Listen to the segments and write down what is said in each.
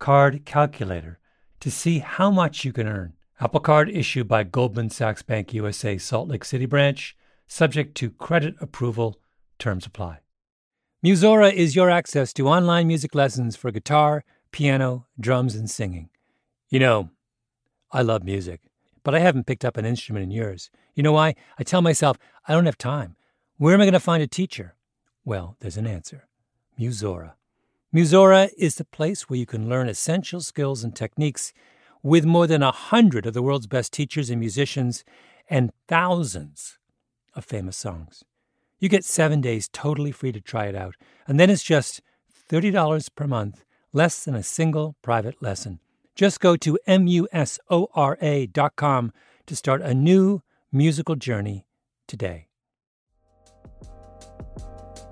card calculator to see how much you can earn. Apple Card issued by Goldman Sachs Bank USA Salt Lake City branch, subject to credit approval. Terms apply. Musora is your access to online music lessons for guitar, piano, drums, and singing. You know, I love music, but I haven't picked up an instrument in years. You know why? I tell myself, I don't have time. Where am I going to find a teacher? Well, there's an answer Musora. Musora is the place where you can learn essential skills and techniques with more than a hundred of the world's best teachers and musicians and thousands of famous songs. You get seven days totally free to try it out, and then it's just $30 per month, less than a single private lesson. Just go to musora.com to start a new musical journey today.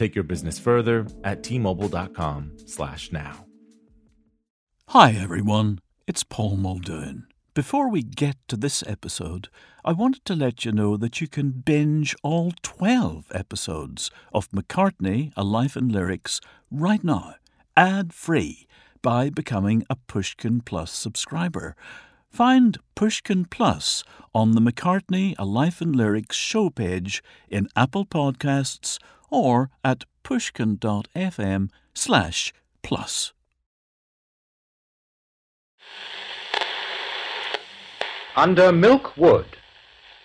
Take your business further at t-mobile.com/now. Hi everyone, it's Paul Muldoon. Before we get to this episode, I wanted to let you know that you can binge all 12 episodes of McCartney, A Life in Lyrics right now, ad free, by becoming a Pushkin Plus subscriber. Find Pushkin Plus on the McCartney A Life in Lyrics show page in Apple Podcasts or at pushkin.fm slash plus. Under Milk Wood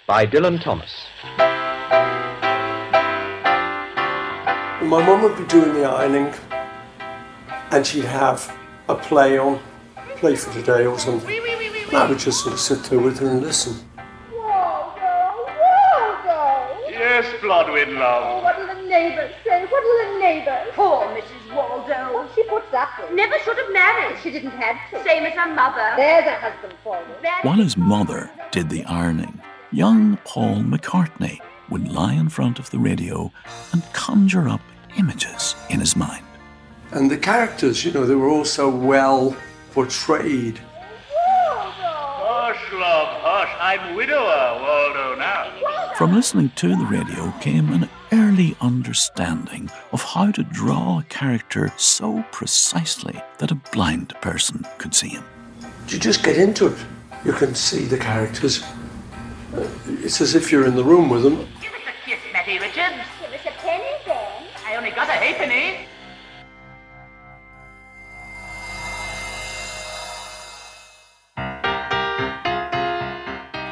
by Dylan Thomas. My mum would be doing the ironing and she'd have a play on, play for today or something. And I would just sort of sit there with her and listen. Waldo, Waldo! Yes, Blodwen, Oh, love. What do the neighbors say? What do the neighbors? Poor Mrs. Waldo. What she puts up with. Never should have married. She didn't have to. Same as her mother. There's a husband for you. While his mother did the ironing, young Paul McCartney would lie in front of the radio and conjure up images in his mind. And the characters, you know, they were all so well portrayed. Hush, love, hush. I'm widower, Waldo, now. From listening to the radio came an early understanding of how to draw a character so precisely that a blind person could see him. You just get into it. You can see the characters. Uh, It's as if you're in the room with them. Give us a kiss, Matty Richards. Give us a penny, then. I only got a halfpenny.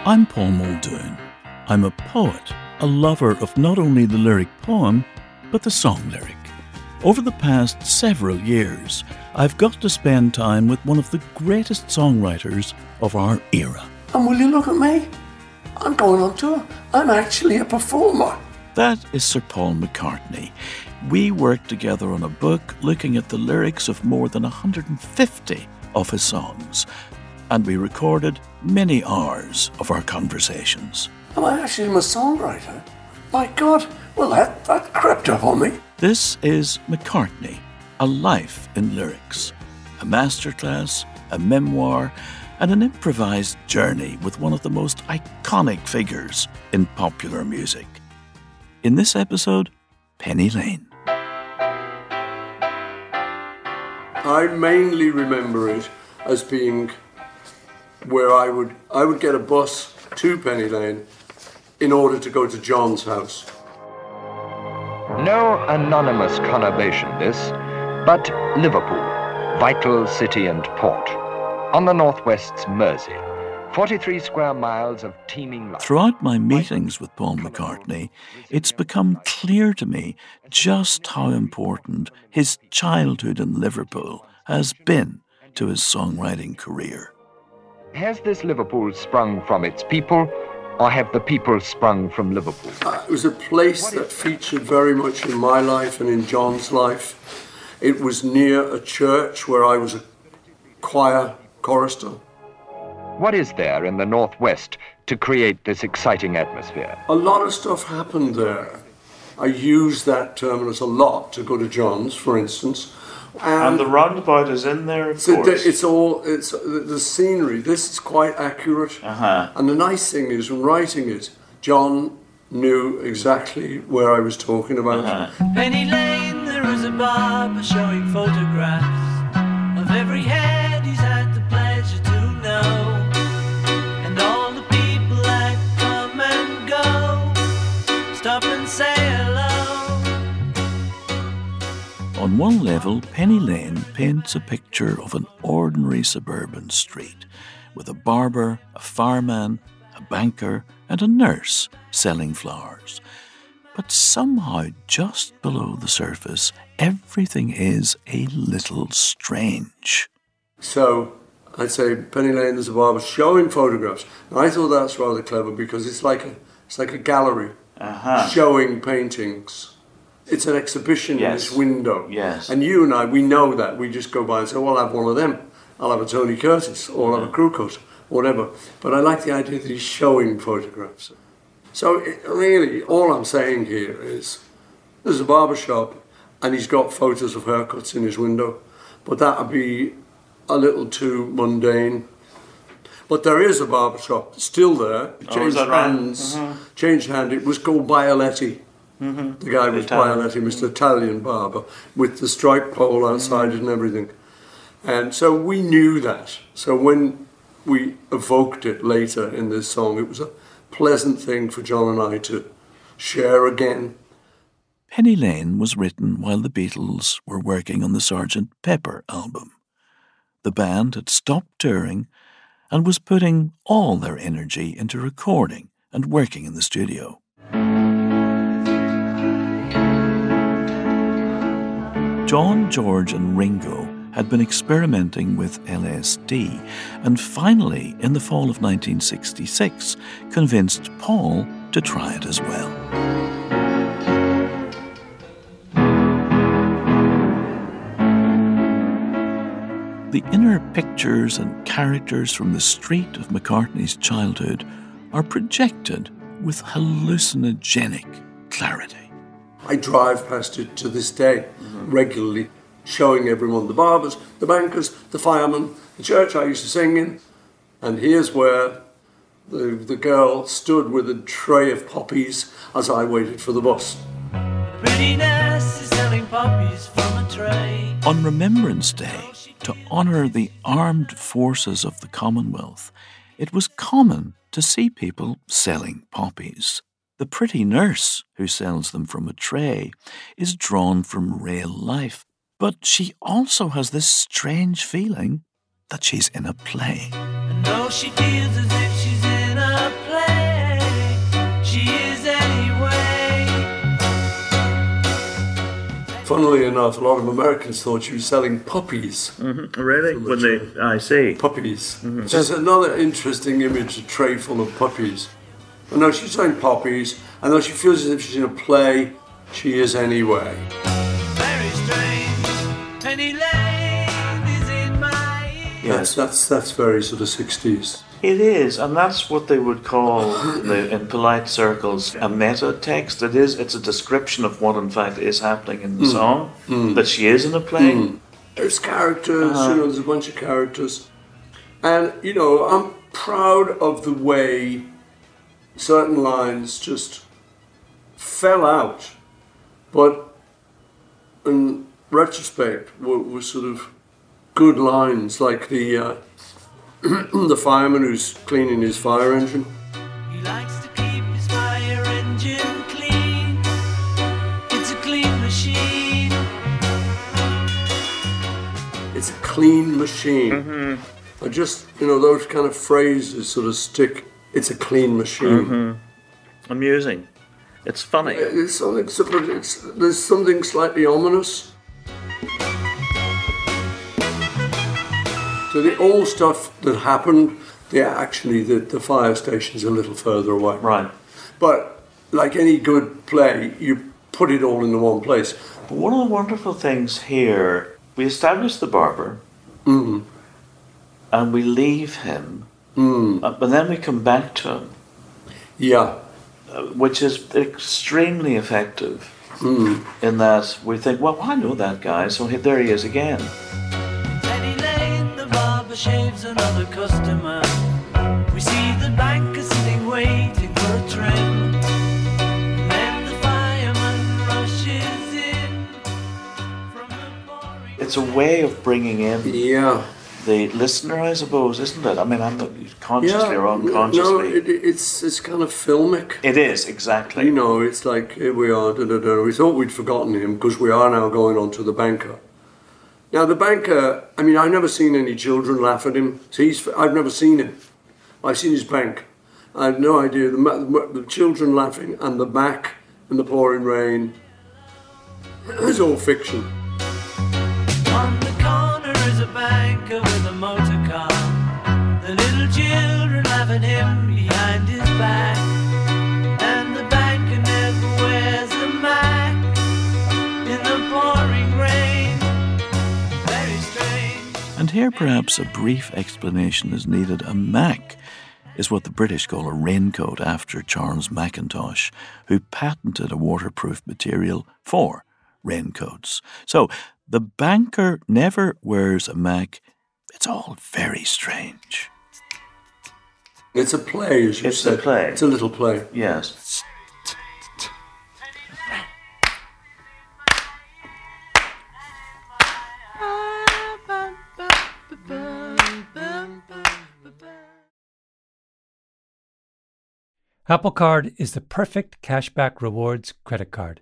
I'm Paul Muldoon. I'm a poet, a lover of not only the lyric poem, but the song lyric. Over the past several years, I've got to spend time with one of the greatest songwriters of our era. And will you look at me? I'm going on tour. I'm actually a performer. That is Sir Paul McCartney. We worked together on a book looking at the lyrics of more than 150 of his songs, and we recorded many hours of our conversations. Am I actually a songwriter? My God, well, that, that crept up on me. This is McCartney, A Life in Lyrics, a masterclass, a memoir, and an improvised journey with one of the most iconic figures in popular music. In this episode, Penny Lane. I mainly remember it as being where I would I would get a bus to Penny Lane in order to go to John's house. No anonymous conurbation this, but Liverpool, vital city and port. On the northwest's Mersey, 43 square miles of teeming life. Throughout my meetings with Paul McCartney, it's become clear to me just how important his childhood in Liverpool has been to his songwriting career. Has this Liverpool sprung from its people, or have the people sprung from Liverpool? Uh, it was a place that featured very much in my life and in John's life. It was near a church where I was a choir chorister. What is there in the northwest to create this exciting atmosphere? A lot of stuff happened there. I use that terminus a lot to go to John's, for instance. And the roundabout is in there, of So course. th- it's all it's the, the scenery. This is quite accurate. Uh-huh. And the nice thing is, when writing it, John knew exactly where I was talking about. Uh-huh. Penny Lane, there is a barber showing photographs of every head On one level, Penny Lane paints a picture of an ordinary suburban street with a barber, a fireman, a banker, and a nurse selling flowers. But somehow, just below the surface, everything is a little strange. So I'd say Penny Lane, there's a barber showing photographs. And I thought that's rather clever because it's like a it's like a gallery Uh-huh. showing paintings. It's an exhibition in Yes. this window. Yes. And you and I, we know that. We just go by and say, well, I'll have one of them. I'll have a Tony Curtis or I'll have a crew cut, whatever. But I like the idea that he's showing photographs. So it, really, all I'm saying here is there's a barber shop and he's got photos of haircuts in his window. But that would be a little too mundane. But there is a barber shop still there. It Oh, is changed that right? hands. Mhm. Changed hand. It was called Bioletti. Mhm. The guy The was Italian. Bioletti, Mr. Italian barber, with the stripe pole outside it and everything. And so we knew that. So when we evoked it later in this song, it was a pleasant thing for John and I to share again. Penny Lane was written while the Beatles were working on the Sgt. Pepper album. The band had stopped touring and was putting all their energy into recording and working in the studio. John, George, and Ringo had been experimenting with LSD and finally, in the fall of 1966, convinced Paul to try it as well. The inner pictures and characters from the street of McCartney's childhood are projected with hallucinogenic clarity. I drive past it to this day mm-hmm. regularly, showing everyone the barbers, the bankers, the firemen, the church I used to sing in. And here's where the, the girl stood with a tray of poppies as I waited for the bus. Pretty nurse is selling poppies from a tray. On Remembrance Day, to honour the armed forces of the Commonwealth, it was common to see people selling poppies. The pretty nurse who sells them from a tray is drawn from real life, but she also has this strange feeling that she's in a play. And though she feels as if she's in a play, she is anyway. Funnily enough, a lot of Americans thought she was selling puppies. Mm-hmm. Really? When they, I see. Puppies. There's another interesting image, a tray full of puppies. I know she's selling poppies, and though she feels as if she's in a play, she is anyway. Very strange. Penny Lane is in my ear. That's, that's, that's very sort of 60s. It is, and that's what they would call, the, in polite circles, a meta text. It is. It's a description of what, in fact, is happening in the Mm. song. Mm. That she is in a play. Mm. There's characters, Uh-huh. you know, there's a bunch of characters. And, you know, I'm proud of the way certain lines just fell out, but in retrospect were, were sort of good lines, like the, uh, the fireman who's cleaning his fire engine. He likes to keep his fire engine clean. It's a clean machine. It's a clean machine. Mm-hmm. I just, you know, those kind of phrases sort of stick. It's a clean machine. Mm-hmm. Amusing. It's funny. It's something, it's, there's something slightly ominous. So the old stuff that happened, yeah, actually the, the fire station's a little further away. Right. But like any good play, you put it all into one place. But one of the wonderful things here, we establish the barber, Mm. and we leave him, Mm. uh, but then we come back to him, Yeah. uh, which is extremely effective. Mm. In that we think, well, I know that guy, so he- there he is again. Penny Lane, the barber shaves another customer. We see the banker sitting waiting for a trim. The fireman rushes in from the pouring. It's a way of bringing in Yeah. The listener, I suppose, isn't it? I mean, I'm not consciously yeah. or No, unconsciously. it, it's it's kind of filmic. it is exactly. You know, it's like here we are. Da, da, da. We thought we'd forgotten him because we are now going on to the banker. Now the banker. I mean, I've never seen any children laugh at him. So he's. I've never seen him. I've seen his bank. I have no idea the the children laughing and the back and the pouring rain. It's all fiction. Banker with a motor car. The little children laugh at him behind his back. And. And here perhaps a brief explanation is needed. A Mac is what the British call a raincoat after Charles Mackintosh, who patented a waterproof material for raincoats. So the banker never wears a Mac. It's all very strange. It's a play, as you It's a play. It's a little play. Yes. Apple Card is the perfect cashback rewards credit card.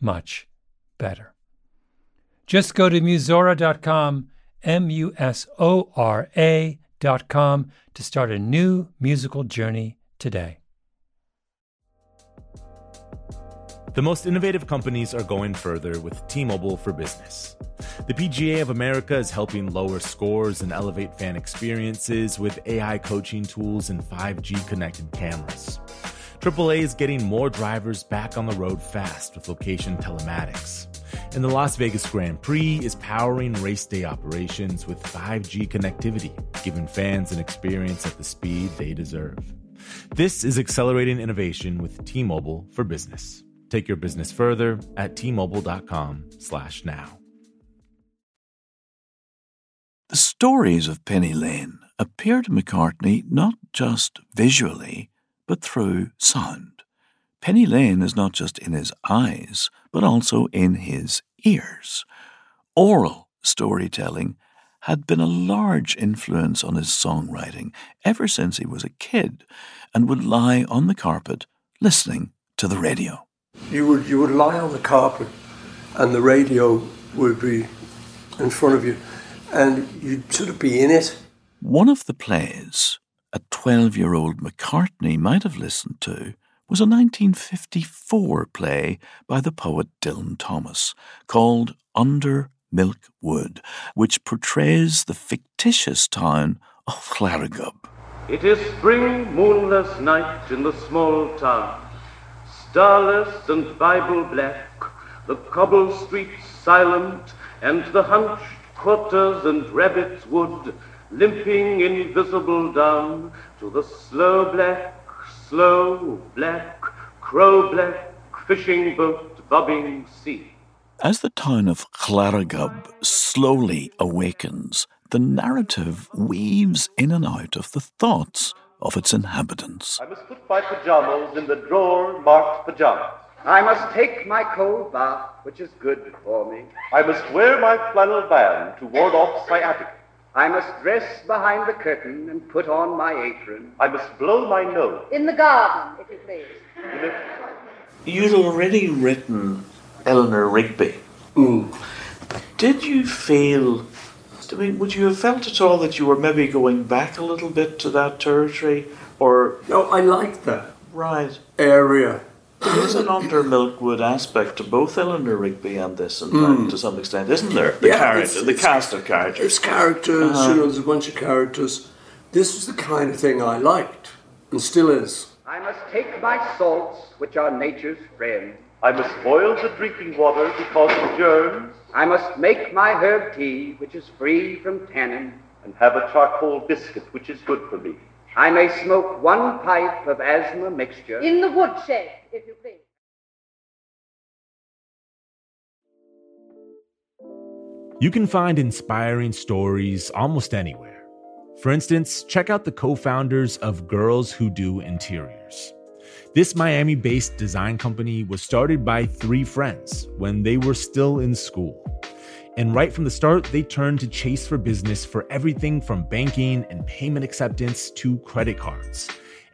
much better. Just go to musora.com, M U S O R A.com, to start a new musical journey today. The most innovative companies are going further with T-Mobile for Business. The PGA of America is helping lower scores and elevate fan experiences with AI coaching tools and 5G connected cameras. AAA is getting more drivers back on the road fast with location telematics. And the Las Vegas Grand Prix is powering race day operations with 5G connectivity, giving fans an experience at the speed they deserve. This is accelerating innovation with T-Mobile for Business. Take your business further at t-mobile.com slash now. The stories of Penny Lane appear to McCartney not just visually, but through sound. Penny Lane is not just in his eyes, but also in his ears. Oral storytelling had been a large influence on his songwriting ever since he was a kid and would lie on the carpet listening to the radio. You would you would lie on the carpet, and the radio would be in front of you, and you'd sort of be in it. One of the plays a 12 year old McCartney might have listened to was a 1954 play by the poet Dylan Thomas called Under Milk Wood, which portrays the fictitious town of Llareggub. It is spring moonless night in the small town, starless and Bible black, the cobble streets silent, and the hunched quarters and rabbit's wood limping invisible down to the slow black, slow black, crow black fishing boat bobbing sea. As the town of Llareggub slowly awakens, the narrative weaves in and out of the thoughts of its inhabitants. I must put my pajamas in the drawer marked pajamas. I must take my cold bath, which is good for me. I must wear my flannel band to ward off sciatica. I must dress behind the curtain and put on my apron. I must blow my nose. In the garden, if you please. You'd already written Eleanor Rigby. Mm. Did you feel, I mean, would you have felt at all that you were maybe going back a little bit to that territory? Or. No, I like that. Right. Area. There is an under Milkwood aspect to both Eleanor Rigby and this, in Mm. fact, to some extent, isn't there? The Yeah, character, it's- the it's- cast of characters. It's characters, Uh-huh. you know, there's a bunch of characters. This was the kind of thing I liked, and still is. I must take my salts, which are nature's friend. I must boil the drinking water because of germs. I must make my herb tea, which is free from tannin. And have a charcoal biscuit, which is good for me. I may smoke one pipe of asthma mixture. In the woodshed, You can find inspiring stories almost anywhere. For instance, check out the co founders of Girls Who Do Interiors. This Miami based design company was started by three friends when they were still in school. And right from the start, they turned to Chase for Business for everything from banking and payment acceptance to credit cards.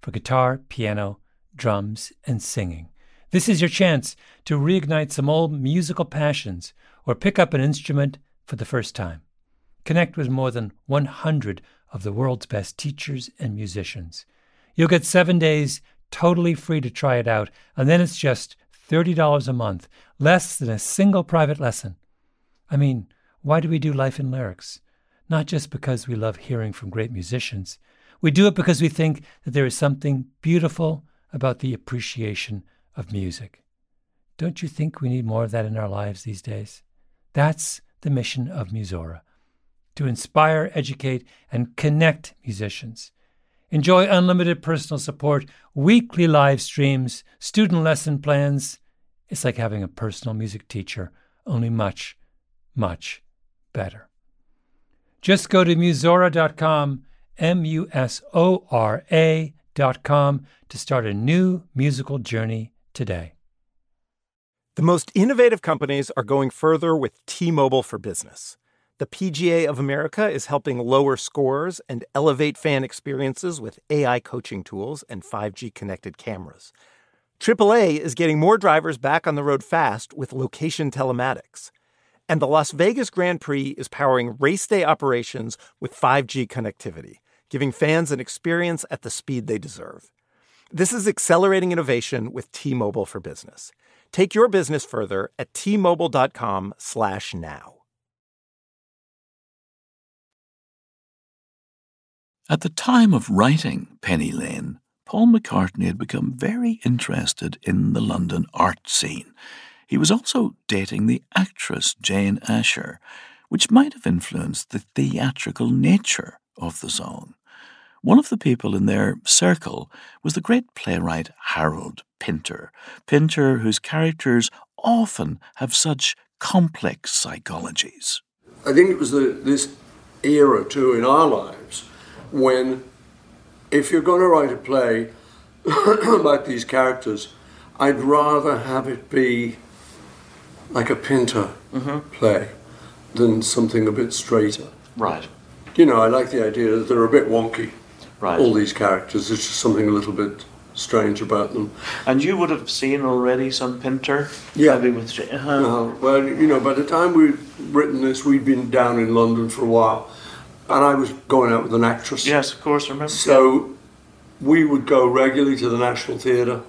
for guitar, piano, drums, and singing. This is your chance to reignite some old musical passions or pick up an instrument for the first time. Connect with more than 100 of the world's best teachers and musicians. You'll get seven days totally free to try it out, and then it's just $30 a month, less than a single private lesson. I mean, why do we do Life in Lyrics? Not just because we love hearing from great musicians. We do it because we think that there is something beautiful about the appreciation of music. Don't you think we need more of that in our lives these days? That's the mission of Musora to inspire, educate, and connect musicians. Enjoy unlimited personal support, weekly live streams, student lesson plans. It's like having a personal music teacher, only much, much better. Just go to musora.com, M U S O R A.com, to start a new musical journey today. The most innovative companies are going further with T Mobile for Business. The PGA of America is helping lower scores and elevate fan experiences with AI coaching tools and 5G connected cameras. AAA is getting more drivers back on the road fast with location telematics. And the Las Vegas Grand Prix is powering race day operations with 5G connectivity, giving fans an experience at the speed they deserve. This is accelerating innovation with T-Mobile for Business. Take your business further at t-mobile.com/now. At the time of writing Penny Lane, Paul McCartney had become very interested in the London art scene. He was also dating the actress Jane Asher, which might have influenced the theatrical nature of the song. One of the people in their circle was the great playwright Harold Pinter, Pinter whose characters often have such complex psychologies. I think it was the, this era too in our lives when if you're going to write a play about these characters, I'd rather have it be like a Pinter mm-hmm. play than something a bit straighter. Right. You know, I like the idea that they're a bit wonky. Right. All these characters, there's just something a little bit strange about them. And you would have seen already some Pinter? Yeah. Maybe with, uh-huh. Uh, well, you know, by the time we'd written this, we'd been down in London for a while, and I was going out with an actress. Yes, of course, I remember. So we would go regularly to the National Theatre.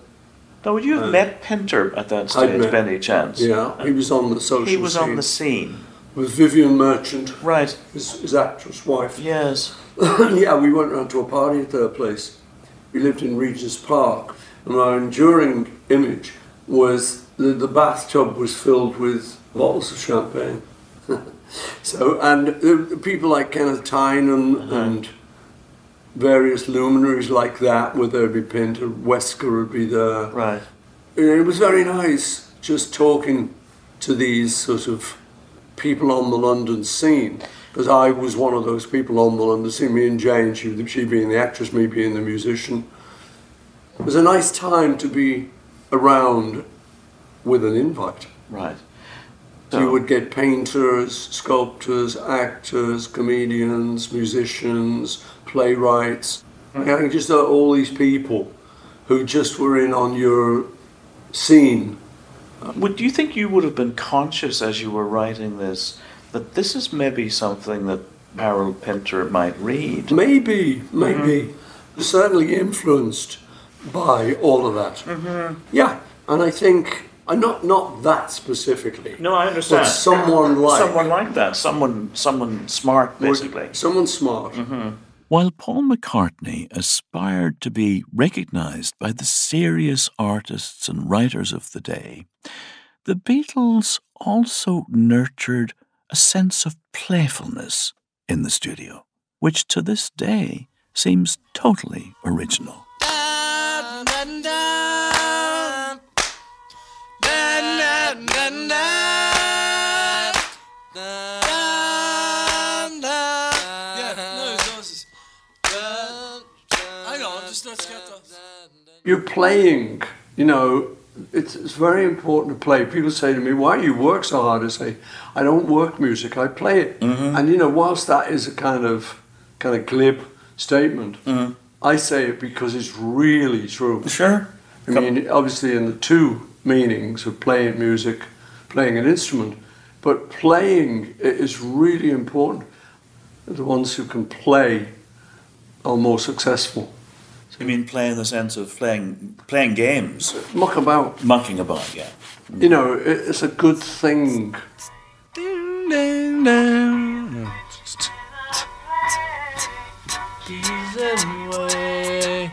Now, would you have Uh, met Pinter at that stage, met- by any chance? Yeah, he was on the social scene. He was on the scene. with Vivien Merchant, Right. his, his actress wife. Yes. yeah, we went round to a party at their place. We lived in Regent's Park, and our enduring image was the, the bathtub was filled with bottles of champagne. so, and the people like Kenneth Tynan uh-huh. and various luminaries like that, where there'd be Pinter, Wesker would be there. Right. And it was very nice just talking to these sort of people on the London scene because I was one of those people on the London scene. Me and Jane, she, she being the actress, me being the musician. It was a nice time to be around with an invite. Right. So you would get painters, sculptors, actors, comedians, musicians, playwrights. I think just uh, all these people who just were in on your scene. Would you think you would have been conscious as you were writing this that this is maybe something that Harold Pinter might read? Maybe, maybe. Certainly influenced by all of that. Mm-hmm. Yeah, and I think, uh, not, not that specifically. No, I understand. But someone like. someone like that, someone someone smart, basically. Someone smart. While Paul McCartney aspired to be recognized by the serious artists and writers of the day, the Beatles also nurtured a sense of playfulness in the studio, which to this day seems totally original. You're playing, you know, it's, it's very important to play. People say to me, Why do you work so hard? I say, I don't work music, I play it. Mm-hmm. And, you know, whilst that is a kind of kind of glib statement, mm-hmm. I say it because it's really true. Sure. I mean, obviously, in the two meanings of playing music, playing an instrument, but playing is really important. The ones who can play are more successful. You mean play in the sense of playing playing games? Muck about. Mucking about, yeah. Mm. You know, it's a good thing. Anyway.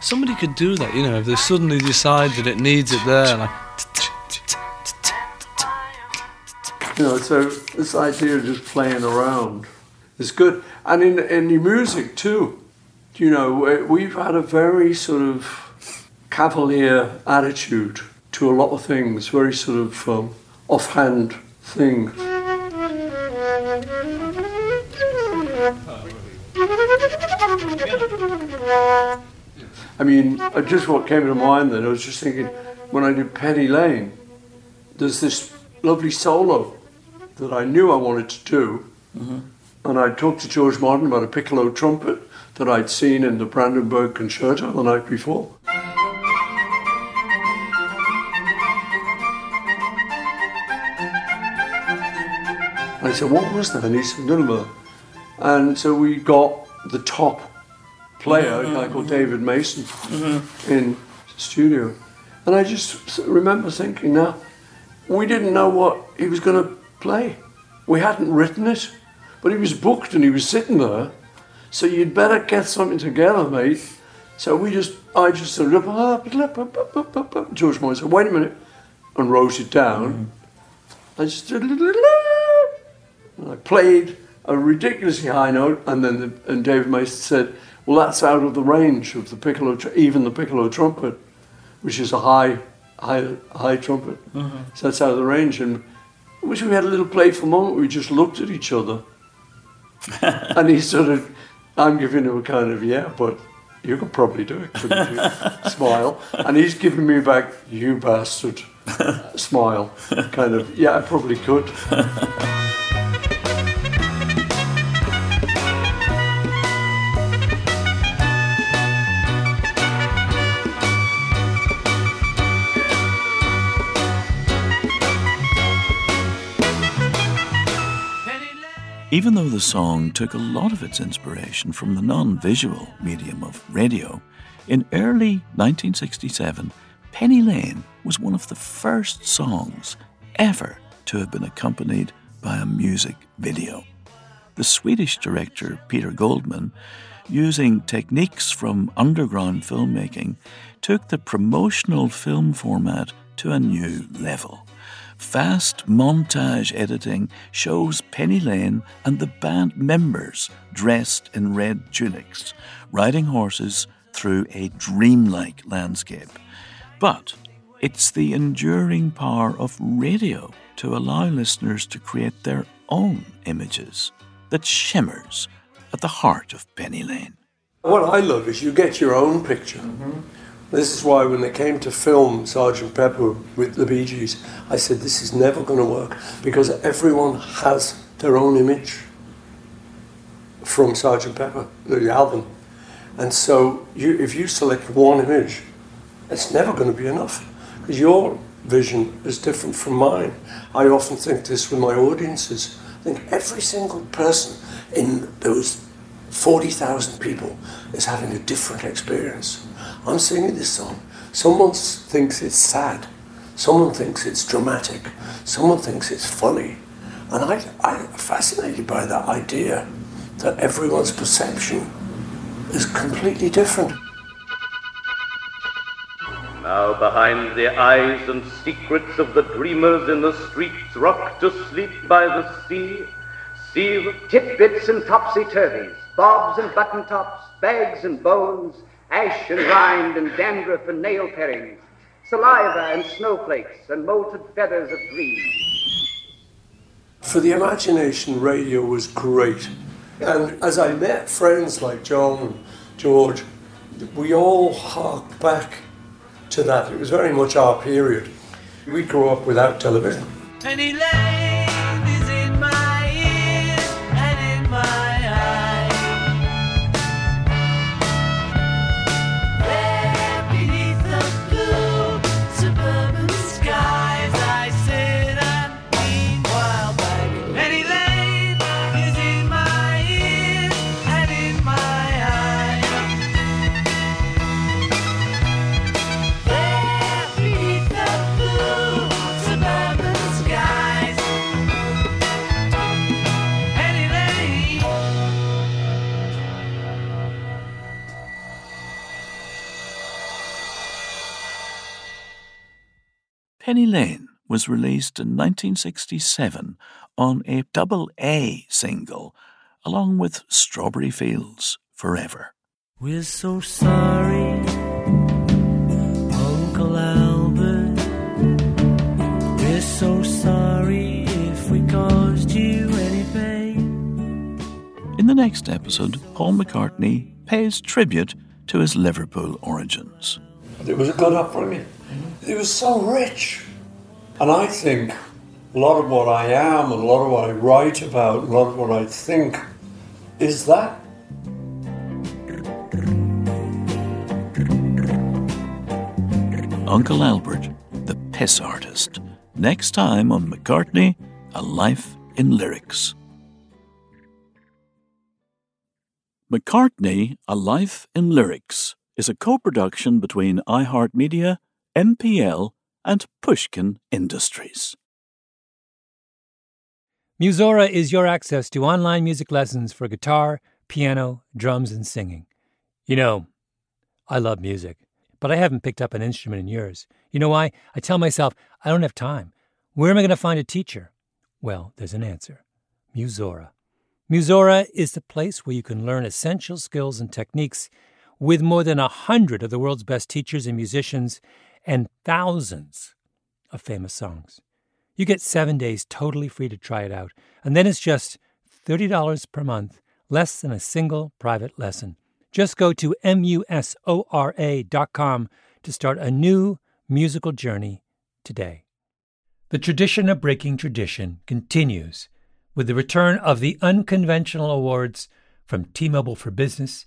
Somebody could do that, you know, if they suddenly decide that it needs it there, like You know, so this idea of just playing around is good. And in, in your music too, you know, we- we've had a very sort of cavalier attitude to a lot of things, very sort of um, offhand things. I mean, just what came to mind then, I was just thinking, when I did Penny Lane, there's this lovely solo that I knew I wanted to do. Mm-hmm. And I talked to George Martin about a piccolo trumpet that I'd seen in the Brandenburg Concerto the night before. I said, what was that? And he said, no. And so we got the top player, a guy mm-hmm. called David Mason, mm-hmm. in the studio. And I just remember thinking, now, we didn't know what he was going to play. We hadn't written it, but he was booked and he was sitting there. So you'd better get something together, mate, So we just, I just of, George Moore said, wait a minute, and wrote it down. I just did, and I played a ridiculously high note, and then the, and David Mason said, well, that's out of the range of the piccolo, even the piccolo trumpet, which is a high, high, high trumpet. Mhm. So that's out of the range, and I wish we had a little playful moment. We just looked at each other, and he sort of, I'm giving him a kind of yeah, but you could probably do it, couldn't you? smile, and he's giving me back you bastard smile, kind of yeah, I probably could. Even though the song took a lot of its inspiration from the non visual medium of radio, in early 1967, Penny Lane was one of the first songs ever to have been accompanied by a music video. The Swedish director Peter Goldmann, using techniques from underground filmmaking, took the promotional film format to a new level. Fast montage editing shows Penny Lane and the band members dressed in red tunics, riding horses through a dreamlike landscape. But it's the enduring power of radio to allow listeners to create their own images that shimmers at the heart of Penny Lane. What I love is you get your own picture. Mm-hmm. This is why when they came to film Sergeant Pepper with the Bee Gees, I said this is never going to work because everyone has their own image from Sergeant Pepper, the album. And so you, if you select one image, it's never going to be enough because your vision is different from mine. I often think this with my audiences. I think every single person in those 40,000 people is having a different experience. I'm singing this song. Someone thinks it's sad. Someone thinks it's dramatic. Someone thinks it's funny. And I, I'm fascinated by that idea that everyone's perception is completely different. Now behind the eyes and secrets of the dreamers in the streets rocked to sleep by the sea, see the Titbits and topsy-turvies, bobs and button tops, bags and bones, ash and rind and dandruff and nail parings, saliva and snowflakes and molted feathers of dreams. For the imagination, radio was great. And as I met friends like John and George, we all harked back to that. It was very much our period. We grew up without television. Penny Lane was released in 1967 on a double A single, along with Strawberry Fields Forever. We're so sorry, Uncle Albert. We're so sorry if we caused you any pain. In the next episode, Paul McCartney pays tribute to his Liverpool origins. It was a good upbringing. It was so rich. And I think a lot of what I am, a lot of what I write about, a lot of what I think is that. Uncle Albert, the piss artist. Next time on McCartney, A Life in Lyrics. McCartney, A Life in Lyrics is a co production between iHeartMedia, MPL, and Pushkin Industries. Musora is your access to online music lessons for guitar, piano, drums, and singing. You know, I love music, but I haven't picked up an instrument in years. You know why? I tell myself, I don't have time. Where am I going to find a teacher? Well, there's an answer Musora. Musora is the place where you can learn essential skills and techniques with more than a hundred of the world's best teachers and musicians and thousands of famous songs. You get seven days totally free to try it out, and then it's just $30 per month, less than a single private lesson. Just go to musora.com to start a new musical journey today. The tradition of breaking tradition continues with the return of the unconventional awards from T Mobile for Business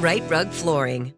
Rite Rug Flooring.